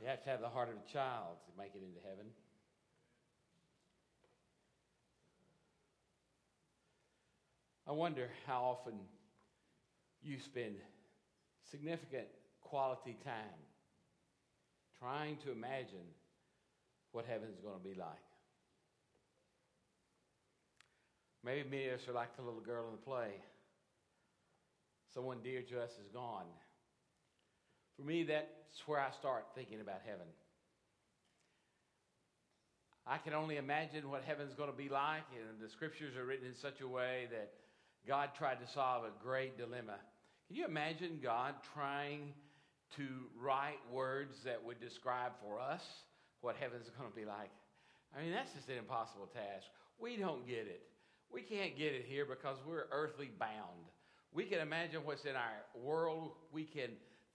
You have to have the heart of a child to make it into heaven. I wonder how often you spend significant quality time trying to imagine what heaven is going to be like. Maybe many of us are like the little girl in the play. Someone dear to us is gone. For me, that's where I start thinking about heaven. I can only imagine what heaven's going to be like, and the scriptures are written in such a way that God tried to solve a great dilemma. Can you imagine God trying to write words that would describe for us what heaven's going to be like? I mean, that's just an impossible task. We don't get it. We can't get it here because we're earthly bound. We can imagine what's in our world. We can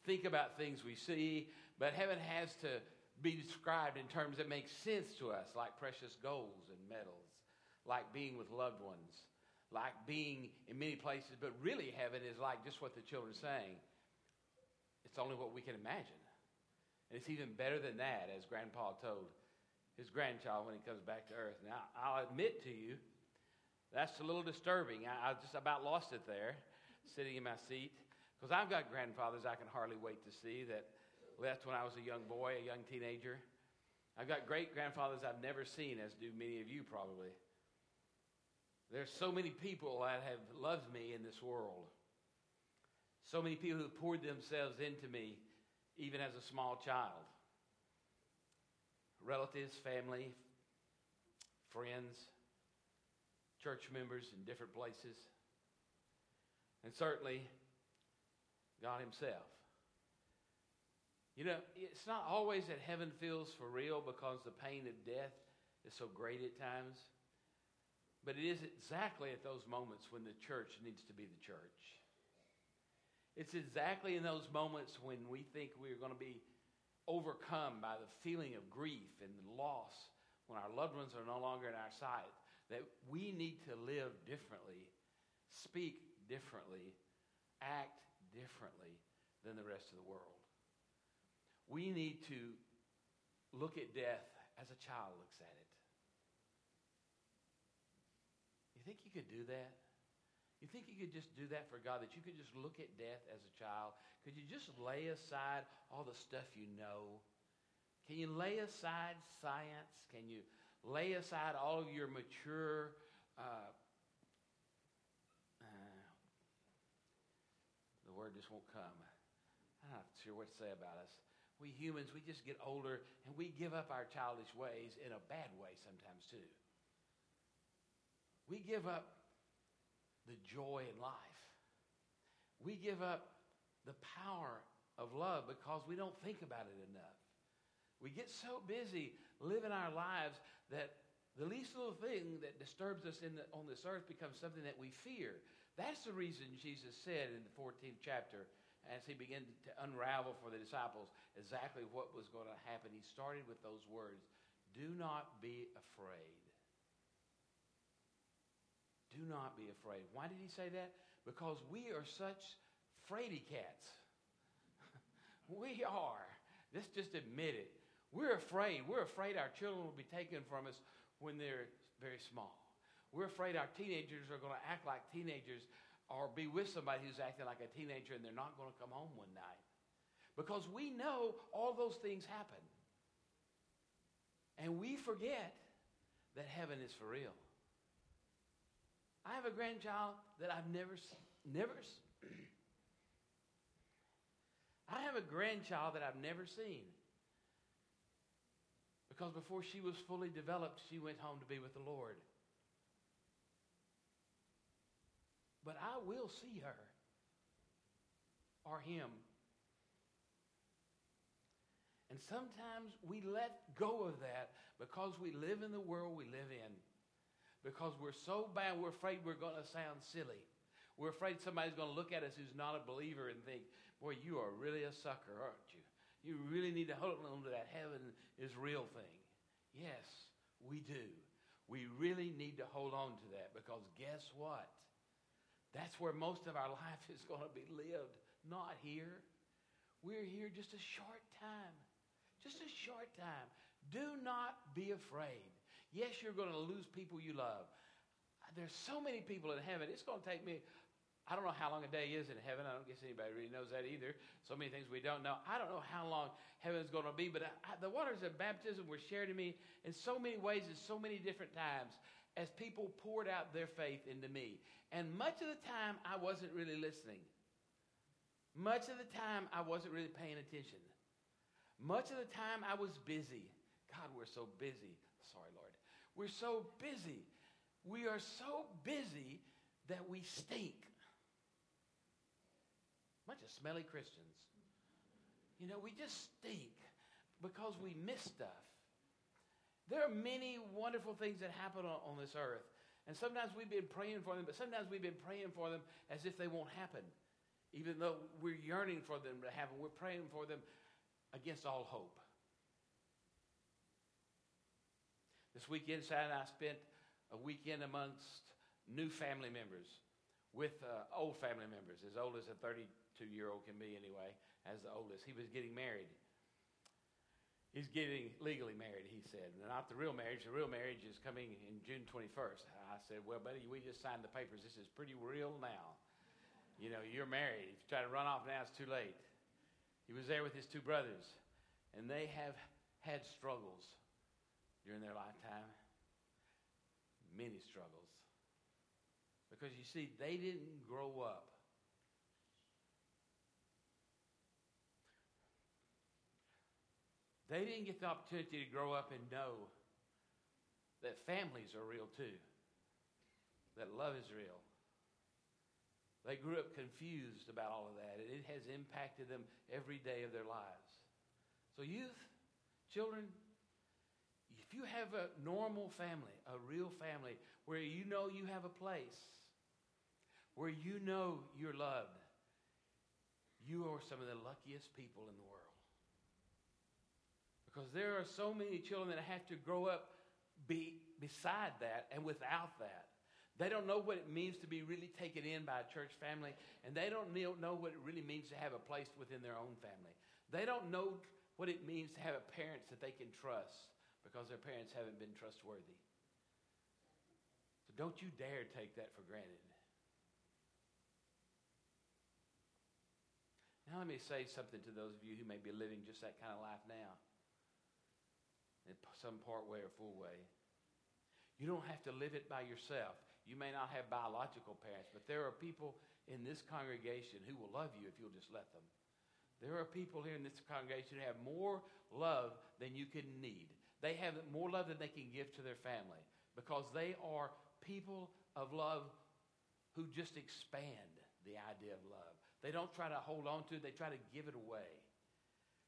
think about things we see, but heaven has to be described in terms that make sense to us, like precious golds and metals, like being with loved ones, like being in many places. But really, heaven is like just what the children are saying. It's only what we can imagine. And it's even better than that, as Grandpa told his grandchild when he comes back to earth. Now, I'll admit to you, that's a little disturbing. I, I just about lost it there, sitting in my seat. Because I've got grandfathers I can hardly wait to see that left when I was a young boy, a young teenager. I've got great grandfathers I've never seen, as do many of you probably. There's so many people that have loved me in this world. So many people who poured themselves into me, even as a small child. Relatives, family, friends, church members in different places. And certainly, God Himself. You know, it's not always that heaven feels for real because the pain of death is so great at times. But it is exactly at those moments when the church needs to be the church. It's exactly in those moments when we think we're going to be overcome by the feeling of grief and loss, when our loved ones are no longer in our sight, that we need to live differently, speak differently, act differently than the rest of the world. We need to look at death as a child looks at it. You think you could do that? You think you could just do that for God, that you could just look at death as a child? Could you just lay aside all the stuff you know? Can you lay aside science? Can you lay aside all of your mature uh, word just won't come. I'm not sure what to say about us. We humans, we just get older and we give up our childish ways in a bad way sometimes too. We give up the joy in life. We give up the power of love because we don't think about it enough. We get so busy living our lives that the least little thing that disturbs us the, on this earth becomes something that we fear. That's the reason Jesus said in the 14th chapter, as he began to unravel for the disciples exactly what was going to happen, he started with those words Do not be afraid. Do not be afraid. Why did he say that? Because we are such fraidy cats. we are. Let's just admit it. We're afraid. We're afraid our children will be taken from us when they're very small. We're afraid our teenagers are going to act like teenagers or be with somebody who's acting like a teenager and they're not going to come home one night. Because we know all those things happen. And we forget that heaven is for real. I have a grandchild that I've never, never, I have a grandchild that I've never seen. Because before she was fully developed, she went home to be with the Lord. But I will see her or him. And sometimes we let go of that because we live in the world we live in because we're so bad, we're afraid we're going to sound silly. We're afraid somebody's going to look at us who's not a believer and think, boy, you are really a sucker, aren't you? You really need to hold on to that heaven is real thing. Yes, we do. We really need to hold on to that because guess what? That's where most of our life is going to be lived, not here. We're here just a short time, Just a short time. Do not be afraid. Yes, you're going to lose people you love. There's so many people in heaven. It's going to take me I don't know how long a day is in heaven. I don't guess anybody really knows that either. So many things we don't know. I don't know how long heaven is going to be, but I, I, the waters of baptism were shared to me in so many ways in so many different times as people poured out their faith into me. And much of the time, I wasn't really listening. Much of the time, I wasn't really paying attention. Much of the time, I was busy. God, we're so busy. Sorry, Lord. We're so busy. We are so busy that we stink. Bunch of smelly Christians. You know, we just stink because we miss stuff. There are many wonderful things that happen on, on, this earth. And sometimes we've been praying for them, but sometimes we've been praying for them as if they won't happen. Even though we're yearning for them to happen, we're praying for them against all hope. This weekend, Saturday, I spent a weekend amongst new family members with uh, old family members, as old as a 32 year old can be, anyway, as the oldest. He was getting married. He's getting legally married, he said. Not the real marriage. The real marriage is coming in June 21st. I said, Well, buddy, we just signed the papers. This is pretty real now. You know, you're married. If you try to run off now, it's too late. He was there with his two brothers, and they have had struggles during their lifetime. Many struggles. Because you see, they didn't grow up. They didn't get the opportunity to grow up and know that families are real too, that love is real. They grew up confused about all of that, and it has impacted them every day of their lives. So, youth, children, if you have a normal family, a real family, where you know you have a place, where you know you're loved, you are some of the luckiest people in the world. Because there are so many children that have to grow up be, beside that and without that. They don't know what it means to be really taken in by a church family, and they don't know what it really means to have a place within their own family. They don't know what it means to have parents that they can trust because their parents haven't been trustworthy. So don't you dare take that for granted. Now, let me say something to those of you who may be living just that kind of life now, in some part way or full way. You don't have to live it by yourself. You may not have biological parents, but there are people in this congregation who will love you if you'll just let them. There are people here in this congregation who have more love than you can need. They have more love than they can give to their family because they are people of love who just expand the idea of love. They don't try to hold on to it, they try to give it away.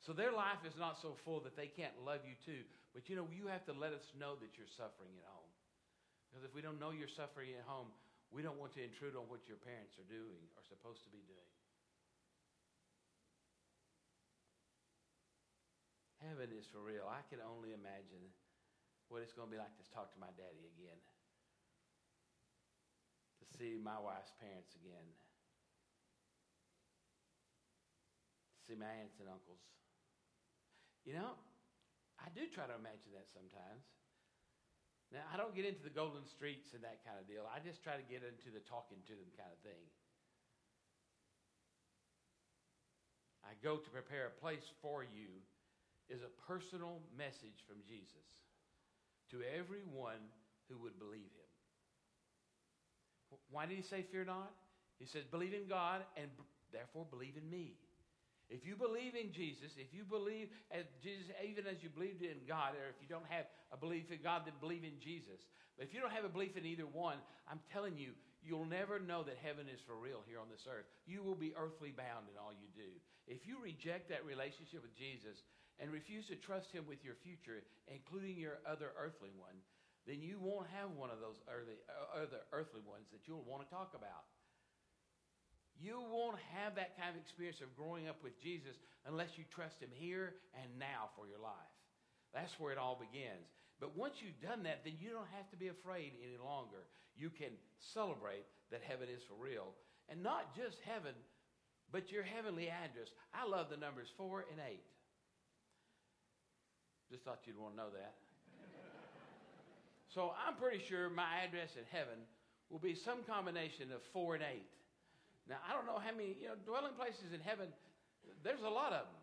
So their life is not so full that they can't love you too. But you know, you have to let us know that you're suffering at home. Because if we don't know you're suffering at home, we don't want to intrude on what your parents are doing or supposed to be doing. Heaven is for real. I can only imagine what it's going to be like to talk to my daddy again, to see my wife's parents again see my aunts and uncles. You know, I do try to imagine that sometimes. Now, I don't get into the golden streets and that kind of deal. I just try to get into the talking to them kind of thing. I go to prepare a place for you is a personal message from Jesus to everyone who would believe him. Why did he say, Fear not? He says, Believe in God and therefore believe in me. If you believe in Jesus, if you believe Jesus, even as you believed in God, or if you don't have a belief in God, then believe in Jesus. But if you don't have a belief in either one, I'm telling you, you'll never know that heaven is for real here on this earth. You will be earthly bound in all you do. If you reject that relationship with Jesus and refuse to trust Him with your future, including your other earthly one, then you won't have one of those early, uh, other earthly ones that you'll want to talk about. You won't have that kind of experience of growing up with Jesus unless you trust Him here and now for your life. That's where it all begins. But once you've done that, then you don't have to be afraid any longer. You can celebrate that heaven is for real. And not just heaven, but your heavenly address. I love the numbers four and eight. Just thought you'd want to know that. so I'm pretty sure my address in heaven will be some combination of four and eight. Now, I don't know how many, you know, dwelling places in heaven, there's a lot of them.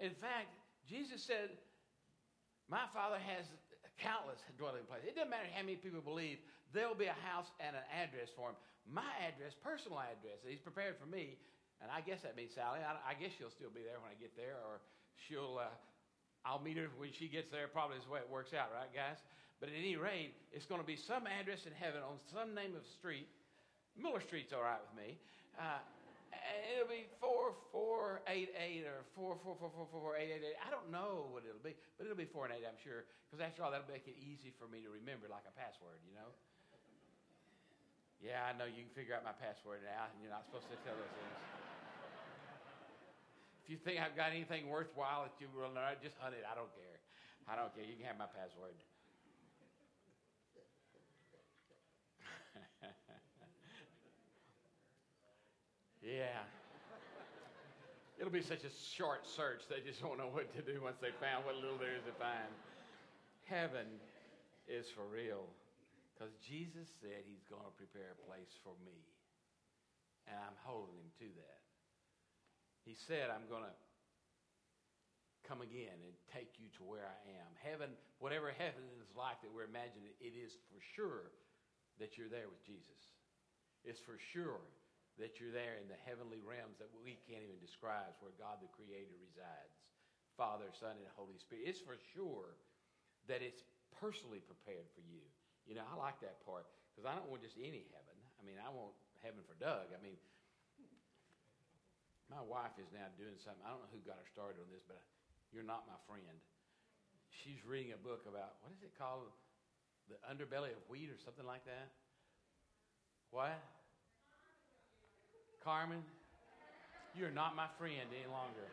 In fact, Jesus said, My Father has countless dwelling places. It doesn't matter how many people believe, there'll be a house and an address for him. My address, personal address, he's prepared for me, and I guess that means Sally. I, I guess she'll still be there when I get there, or she'll, uh, I'll meet her when she gets there. Probably is the way it works out, right, guys? But at any rate, it's going to be some address in heaven on some name of street. Miller Street's all right with me. Uh, it'll be four four eight eight or four four four four four eight eight eight. I don't know what it'll be, but it'll be four and eight, I'm sure, because after all, that'll make it easy for me to remember, like a password, you know. Yeah, I know you can figure out my password now, and you're not supposed to tell those things. If you think I've got anything worthwhile that you will know, just hunt it. I don't care. I don't care. You can have my password. Yeah. It'll be such a short search, they just won't know what to do once they found what little there is to find. Heaven is for real because Jesus said he's going to prepare a place for me. And I'm holding him to that. He said, I'm going to come again and take you to where I am. Heaven, whatever heaven is like that we're imagining, it is for sure that you're there with Jesus. It's for sure that you're there in the heavenly realms that we can't even describe, where God the Creator resides Father, Son, and Holy Spirit. It's for sure that it's personally prepared for you. You know, I like that part because I don't want just any heaven. I mean, I want heaven for Doug. I mean, my wife is now doing something. I don't know who got her started on this, but you're not my friend. She's reading a book about, what is it called? The underbelly of wheat or something like that? What? Carmen, you're not my friend any longer.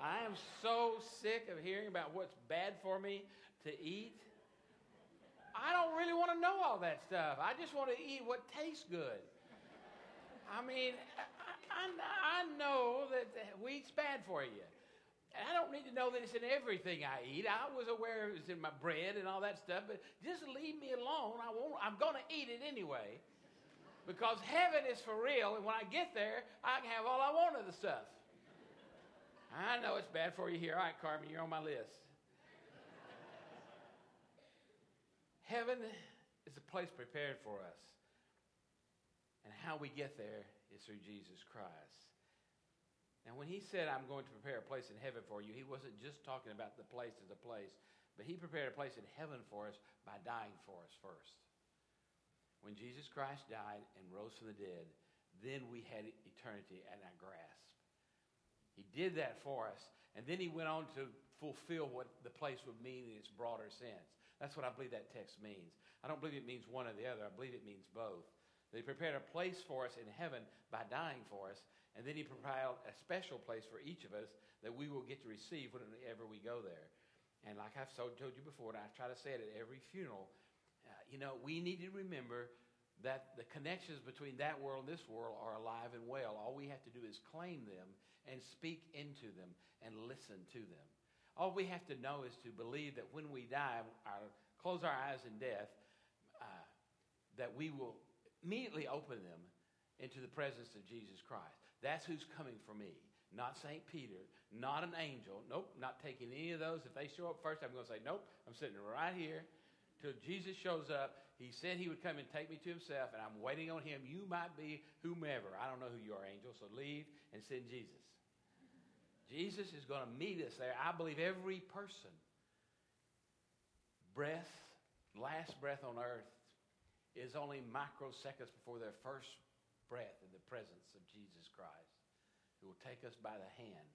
I am so sick of hearing about what's bad for me to eat. I don't really want to know all that stuff. I just want to eat what tastes good. I mean, I, I, I know that wheat's bad for you. And I don't need to know that it's in everything I eat. I was aware it was in my bread and all that stuff, but just leave me alone. I won't, I'm going to eat it anyway. Because heaven is for real, and when I get there, I can have all I want of the stuff. I know it's bad for you here. All right, Carmen, you're on my list. Heaven is a place prepared for us. And how we get there is through Jesus Christ. Now, when he said, I'm going to prepare a place in heaven for you, he wasn't just talking about the place as a place, but he prepared a place in heaven for us by dying for us first. When Jesus Christ died and rose from the dead, then we had eternity at our grasp. He did that for us, and then he went on to fulfill what the place would mean in its broader sense. That's what I believe that text means. I don't believe it means one or the other. I believe it means both. They prepared a place for us in heaven by dying for us, and then he provided a special place for each of us that we will get to receive whenever we go there. And like I've told you before, and I try to say it at every funeral, you know, we need to remember that the connections between that world and this world are alive and well. All we have to do is claim them and speak into them and listen to them. All we have to know is to believe that when we die, our, close our eyes in death, uh, that we will immediately open them into the presence of Jesus Christ. That's who's coming for me. Not St. Peter, not an angel. Nope, not taking any of those. If they show up first, I'm going to say, nope, I'm sitting right here till Jesus shows up. He said he would come and take me to himself, and I'm waiting on him. You might be whomever. I don't know who you are, angel, so leave and send Jesus. Jesus is going to meet us there. I believe every person, breath, last breath on earth, is only microseconds before their first breath in the presence of Jesus Christ, who will take us by the hand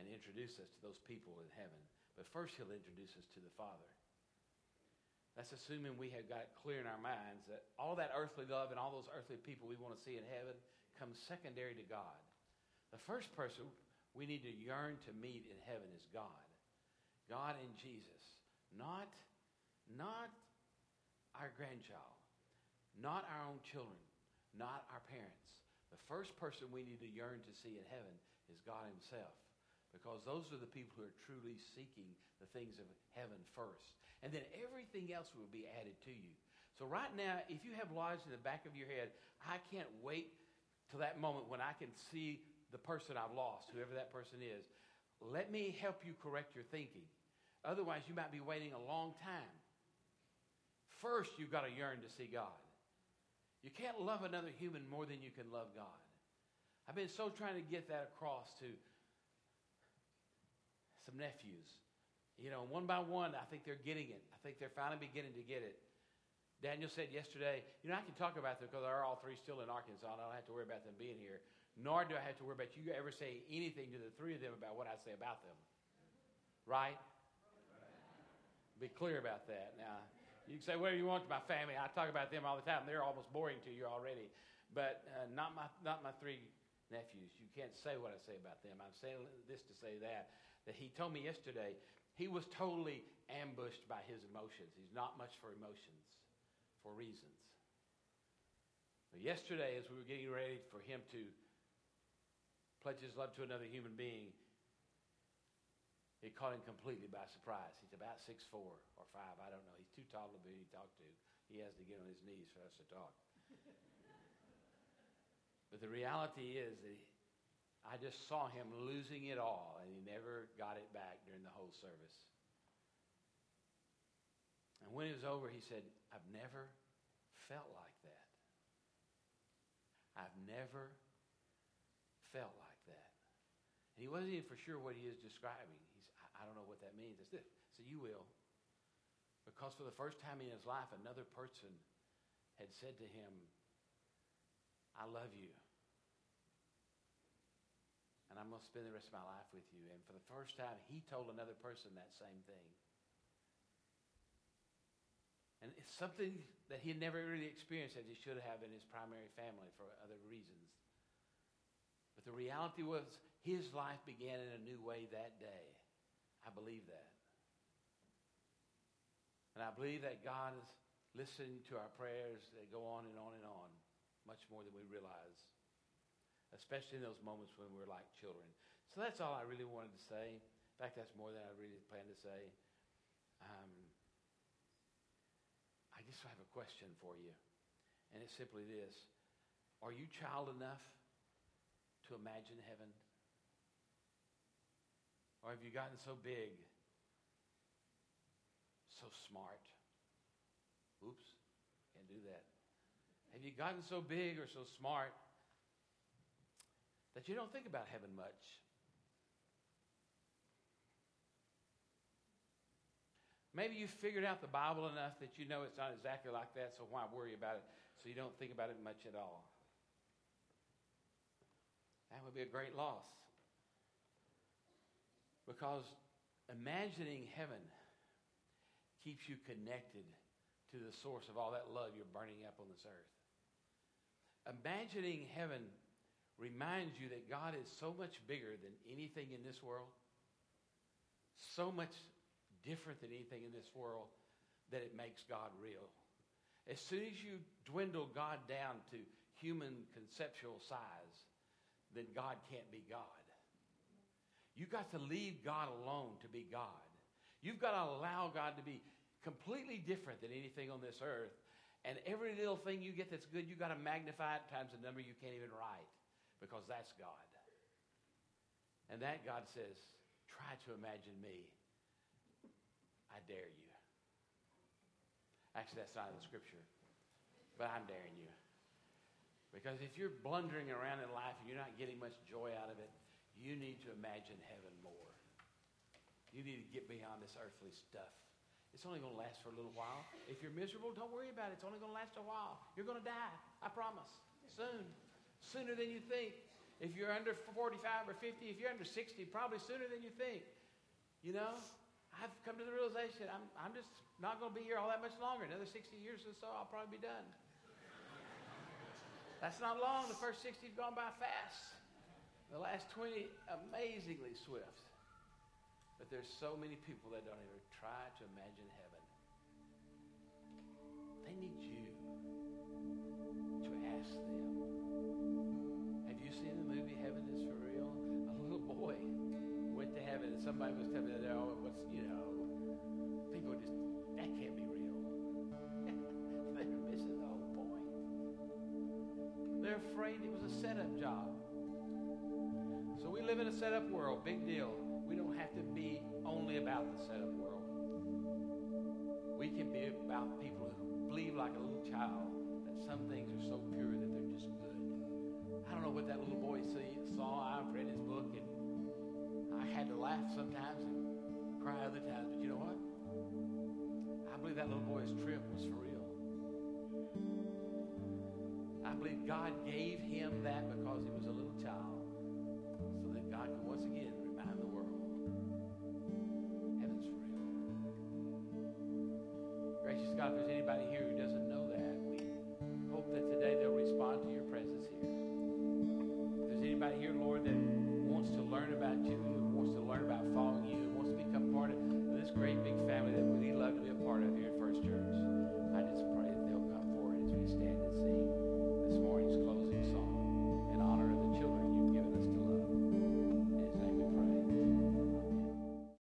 and introduce us to those people in heaven. But first, he'll introduce us to the Father. That's assuming we have got clear in our minds that all that earthly love and all those earthly people we want to see in heaven comes secondary to God. The first person we need to yearn to meet in heaven is God. God and Jesus. Not, not our grandchild, not our own children, not our parents. The first person we need to yearn to see in heaven is God Himself. because those are the people who are truly seeking the things of heaven first. And then everything else will be added to you. So, right now, if you have lodged in the back of your head, I can't wait till that moment when I can see the person I've lost, whoever that person is. Let me help you correct your thinking. Otherwise, you might be waiting a long time. First, you've got to yearn to see God. You can't love another human more than you can love God. I've been so trying to get that across to some nephews. You know, one by one, I think they're getting it. I think they're finally beginning to get it. Daniel said yesterday, you know, I can talk about them because they're all three still in Arkansas, and I don't have to worry about them being here. Nor do I have to worry about you ever saying anything to the three of them about what I say about them. Right? Be clear about that. Now, you can say whatever you want to my family. I talk about them all the time. They're almost boring to you already. But uh, not, my, not my three nephews. You can't say what I say about them. I'm saying this to say that. That he told me yesterday he was totally ambushed by his emotions. He's not much for emotions for reasons. But yesterday, as we were getting ready for him to pledge his love to another human being, it caught him completely by surprise. He's about six four or 5, I don't know. He's too tall to be talked to. He has to get on his knees for us to talk. but the reality is that I just saw him losing it all, and he never got it back during the whole service. And when it was over, he said, I've never felt like that. I've never felt like that. And he wasn't even for sure what he is describing. He's, I don't know what that means. It's this. So you will. Because for the first time in his life, another person had said to him, I love you. And I'm going to spend the rest of my life with you. And for the first time, he told another person that same thing. And it's something that he had never really experienced as he should have in his primary family for other reasons. But the reality was his life began in a new way that day. I believe that. And I believe that God is listening to our prayers that go on and on and on, much more than we realize, especially in those moments when we're like children. So that's all I really wanted to say. In fact, that's more than I really planned to say. Um, I just have a question for you. And it's simply this Are you child enough to imagine heaven? Or have you gotten so big, so smart? Oops, can't do that. Have you gotten so big or so smart that you don't think about heaven much? Maybe you figured out the Bible enough that you know it's not exactly like that, so why worry about it? So you don't think about it much at all. That would be a great loss. Because imagining heaven keeps you connected to the source of all that love you're burning up on this earth. Imagining heaven reminds you that God is so much bigger than anything in this world, so much different than anything in this world that it makes God real. As soon as you dwindle God down to human conceptual size, then God can't be God. You've got to leave God alone to be God. You've got to allow God to be completely different than anything on this earth. And every little thing you get that's good, you've got to magnify it times a number you can't even write because that's God. And that God says, try to imagine me I dare you. Actually, that's not in the scripture, but I'm daring you. Because if you're blundering around in life and you're not getting much joy out of it, you need to imagine heaven more. You need to get beyond this earthly stuff. It's only going to last for a little while. If you're miserable, don't worry about it. It's only going to last a while. You're going to die. I promise. Soon. Sooner than you think. If you're under 45 or 50, if you're under 60, probably sooner than you think. You know? I've come to the realization I'm, I'm just not going to be here all that much longer. Another 60 years or so, I'll probably be done. That's not long. The first 60 have gone by fast. The last 20, amazingly swift. But there's so many people that don't even try to imagine heaven. They need you to ask them. Somebody was telling me that, oh, what's, you know, people just, that can't be real. They're missing the whole point. They're afraid it was a setup job. So we live in a setup world, big deal. We don't have to be only about the setup world. We can be about people who believe like a little child that some things are so pure that they're just good. I don't know what that little boy see, saw. Laugh sometimes and cry other times. But you know what? I believe that little boy's trip was for real. I believe God gave him that because he was a little child so that God could once again